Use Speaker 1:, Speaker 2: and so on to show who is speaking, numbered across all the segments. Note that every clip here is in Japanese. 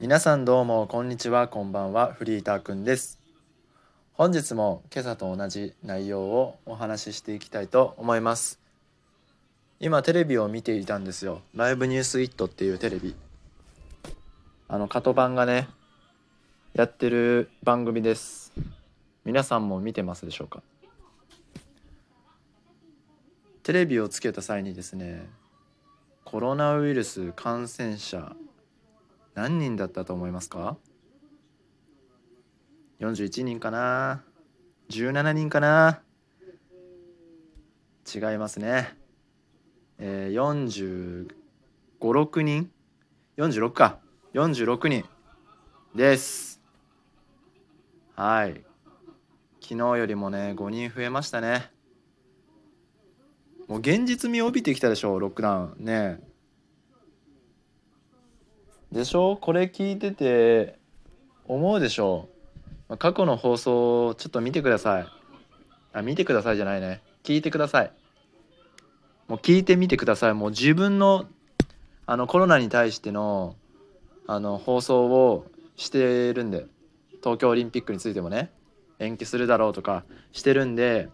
Speaker 1: 皆さんどうもこんにちはこんばんはフリーターくんです。本日も今朝と同じ内容をお話ししていきたいと思います。今テレビを見ていたんですよ。ライブニュースイットっていうテレビ。あのカトバンがねやってる番組です。皆さんも見てますでしょうか？テレビをつけた際にですねコロナウイルス感染者何人だったと思いますか ?41 人かな ?17 人かな？違いますね。えー、45、6人 ?46 か。46人です。はい。昨日よりもね、5人増えましたね。もう現実味を帯びてきたでしょ、ロックダウン。ねでしょ？これ聞いてて思うでしょ？過去の放送をちょっと見てください。あ見てくださいじゃないね。聞いてください。もう聞いてみてください。もう自分のあのコロナに対してのあの放送をしてるんで。東京オリンピックについてもね。延期するだろうとかしてるんで。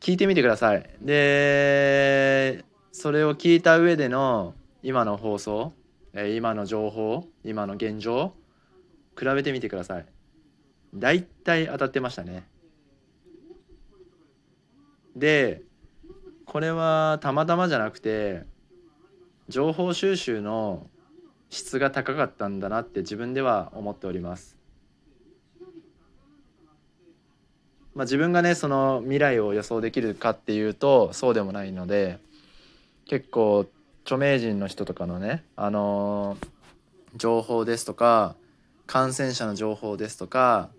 Speaker 1: 聞いてみてください。でそれを聞いた上での今の放送え今の情報今の現状比べてみてください。大体当たってましたね。でこれはたまたまじゃなくて情報収集の質が高かったんだなって自分では思っております。まあ、自分がねその未来を予想できるかっていうとそうでもないので結構著名人の人とかのね、あのー、情報ですとか感染者の情報ですとか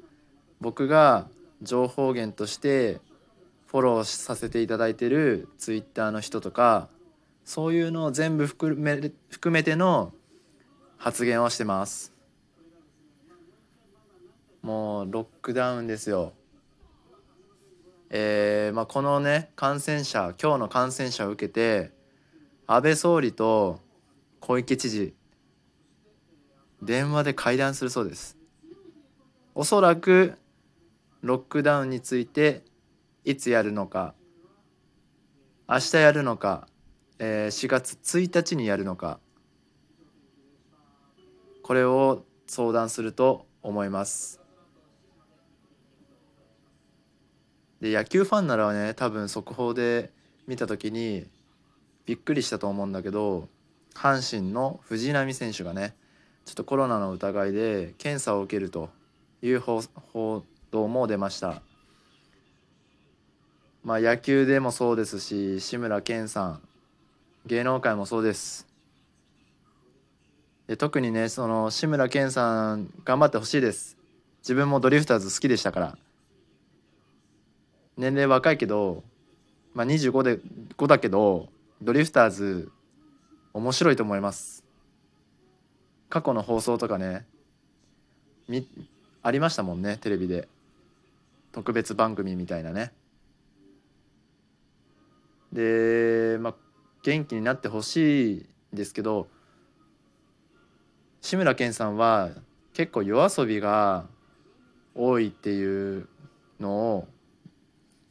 Speaker 1: 僕が情報源としてフォローさせていただいてるツイッターの人とかそういうのを全部含め含めての発言をしてます。もうロックダウンですよ。えーまあ、このね感染者今日の感染者を受けて安倍総理と小池知事電話で会談するそうです。おそらくロックダウンについていつやるのか明日やるのか、えー、4月1日にやるのかこれを相談すると思います。で野球ファンならね多分速報で見た時にびっくりしたと思うんだけど阪神の藤浪選手がねちょっとコロナの疑いで検査を受けるという報道も出ました。まあ野球でもそうですし志村けんさん芸能界もそうです。で特にねその志村けんさん頑張ってほしいです。自分もドリフターズ好きでしたから。年齢若いけどまあ25で5だけどドリフターズ面白いと思います。過去の放送とかねみありましたもんねテレビで。特別番組みたいなね。でまあ元気になってほしいんですけど志村けんさんは結構夜遊びが多いっていうのを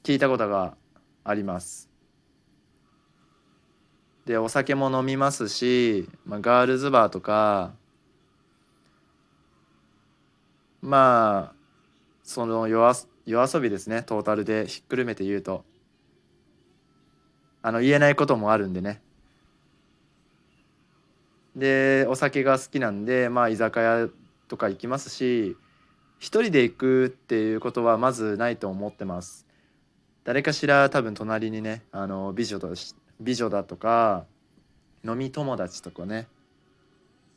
Speaker 1: 聞いたことがあります。でお酒も飲みますし、まあ、ガールズバーとかまあその夜夜遊びですね。トータルでひっくるめて言うと。あの言えないこともあるんでね。でお酒が好きなんでまあ居酒屋とか行きますし一人で行くっていうことはまずないと思ってます。誰かしら多分隣にねあの美女と美女だとか飲み友達とかね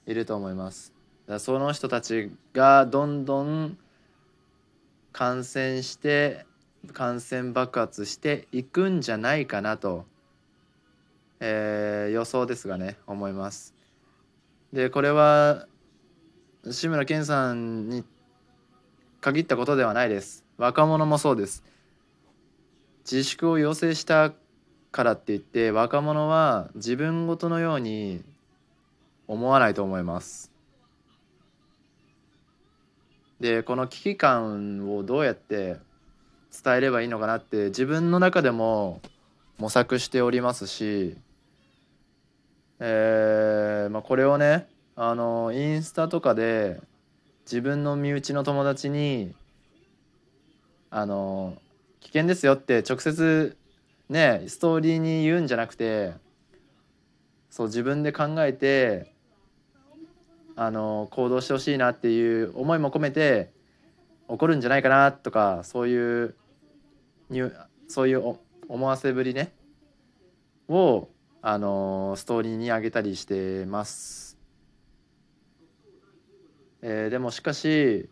Speaker 1: いると思います。だその人たちがどんどん感染して感染爆発していくんじゃないかなと、えー、予想ですがね思います。でこれは志村けんさんに限ったことではないです。若者もそうです。自粛を要請したからって言って若者は自分ごとのように思わないと思います。でこの危機感をどうやって伝えればいいのかなって自分の中でも模索しておりますし、えーまあ、これをねあのインスタとかで自分の身内の友達にあの危険ですよって直接ねストーリーに言うんじゃなくてそう自分で考えてあの行動してほしいなっていう思いも込めて起こるんじゃないかなとかそういうそういう思わせぶりねをあのストーリーに上げたりしてます。えー、でもしかし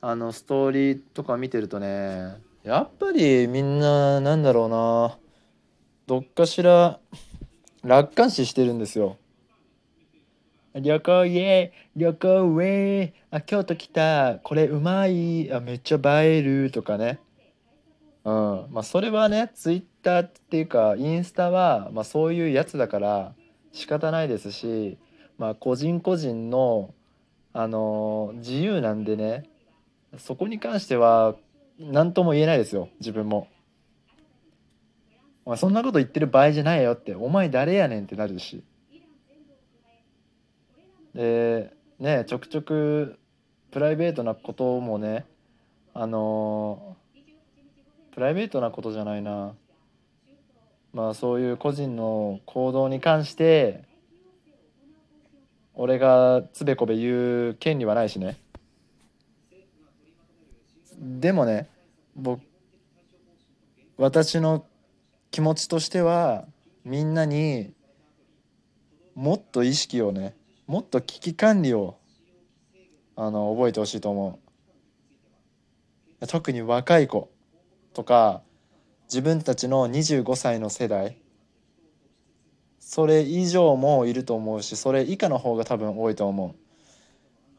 Speaker 1: あのストーリーとか見てるとねやっぱりみんななんだろうなどっかしら楽観視してるんですよ。旅行イエー旅行ウェイあ京都来たこれうまいあめっちゃ映えるとかねうんまあそれはねツイッターっていうかインスタは、まあ、そういうやつだから仕方ないですしまあ個人個人のあのー、自由なんでねそこに関しては何とも言えないですよ自分も。お前そんなこと言ってる場合じゃないよってお前誰やねんってなるし。でねちょくちょくプライベートなこともねあのプライベートなことじゃないなまあそういう個人の行動に関して俺がつべこべ言う権利はないしねでもね僕私の気持ちとしてはみんなにもっと意識をねもっと危機管理をあの覚えてほしいと思う。特に若い子とか自分たちの25歳の世代それ以上もいると思うしそれ以下の方が多分多いと思う。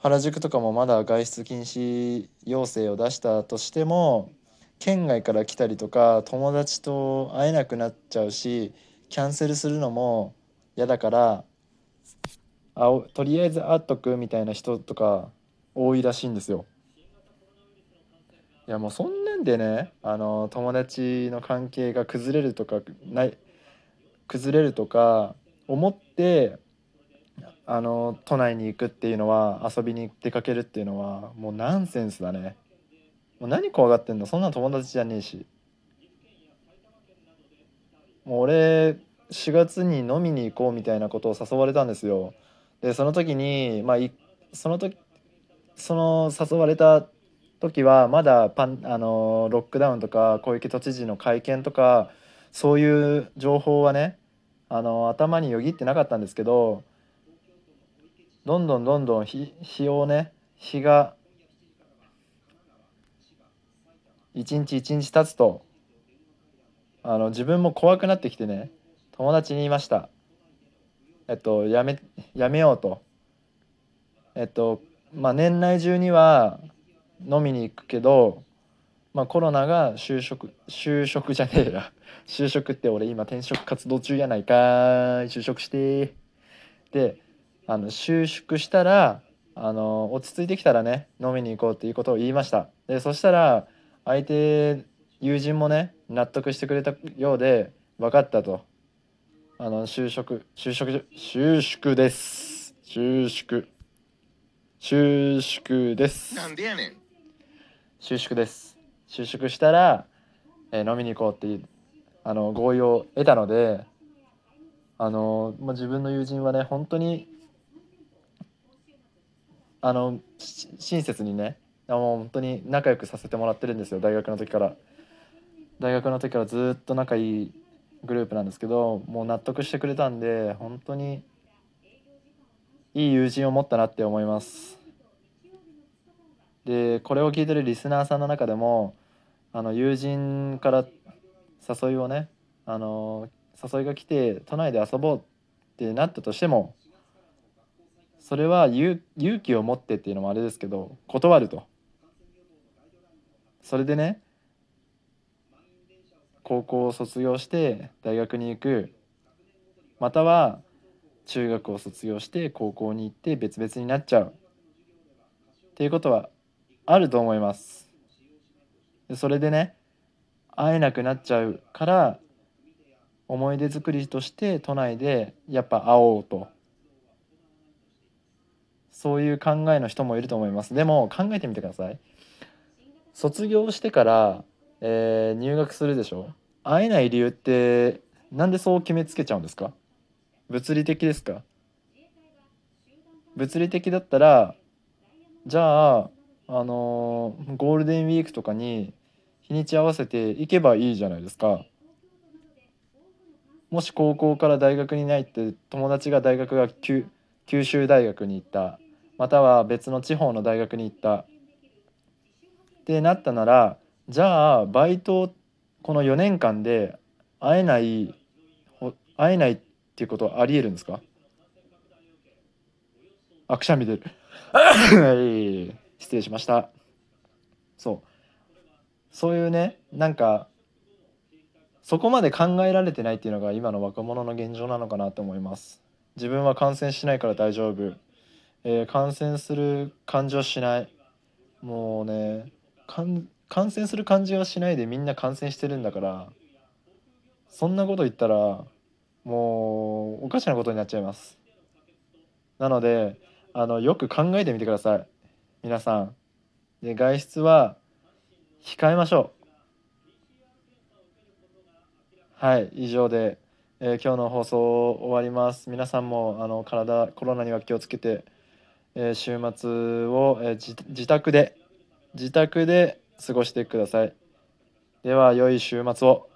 Speaker 1: 原宿とかもまだ外出禁止要請を出したとしても県外から来たりとか友達と会えなくなっちゃうしキャンセルするのも嫌だからあとりあえず会っとくみたいな人とか多いらしいんですよ。いやもうそんなんでねあの友達の関係が崩れるとかない崩れるとか思ってあの都内に行くっていうのは遊びに出かけるっていうのはもうナンセンスだねもう何怖がってんの？そんな友達じゃねえし。もう俺4月に飲みに行こうみたいなことを誘われたんですよ。でその時にまあその時その誘われた時はまだパンあのロックダウンとか小池都知事の会見とかそういう情報はねあの頭によぎってなかったんですけどどんどんどんどん日日をね日が一日一日経つとあの自分も怖くなってきてね友達に言いました。えっとやめやめようと。えっとまあ年内中には飲みに行くけど、まあ、コロナが就職就職じゃねえや。就職って俺今転職活動中やないか就職してであの就職したらあの落ち着いてきたらね飲みに行こうっていうことを言いました。でそしたら相手友人もね納得してくれたようで分かったと。あの就職就職就職です。就職。就職です。
Speaker 2: なんでやねん。
Speaker 1: 就職です。就職したら、えー、飲みに行こうっていうあの合意を得たのであの、まあ、自分の友人はね本当にあの親切にねあの本当に仲良くさせてもらってるんですよ大学の時から。大学の時からずっと仲いいグループなんですけどもう納得してくれたんで本当にいい友人を持ったなって思います。でこれを聞いてるリスナーさんの中でもあの友人から誘いをねあの誘いが来て都内で遊ぼうってなったとしてもそれは勇気を持ってっていうのもあれですけど断ると。それでね高校を卒業して大学に行く。または中学を卒業して高校に行って別々になっちゃう。っていうことはあると思います。それでね会えなくなっちゃうから思い出作りとして都内でやっぱ会おうと。そういう考えの人もいると思います。でも考えてみてください。卒業してから、えー入学するでしょ？会えない理由ってなんでそう決めつけちゃうんですか？物理的ですか？物理的だったらじゃああのーゴールデンウィークとかに日にち合わせて行けばいいじゃないですか。もし高校から大学にないって友達が大学が九九州大学に行った。または別の地方の大学に行った。ってなったならじゃあバイトこの4年間で会えない会えないっていうことはありえるんですか？あくしゃみ出る。はい失礼しました。そう。そういうねなんかそこまで考えられてないっていうのが今の若者の現状なのかなと思います。自分は感染しないから大丈夫、えー感染する感じはしない。もうね感染する感じはしないでみんな感染してるんだからそんなこと言ったらもうおかしなことになっちゃいます。なのであのよく考えてみてください。皆さん。で外出は控えましょう。はい以上で、えー今日の放送終わります。皆さんもあの体コロナには気をつけて、えー週末を、えー自宅で自宅で過ごしてください。では良い週末を。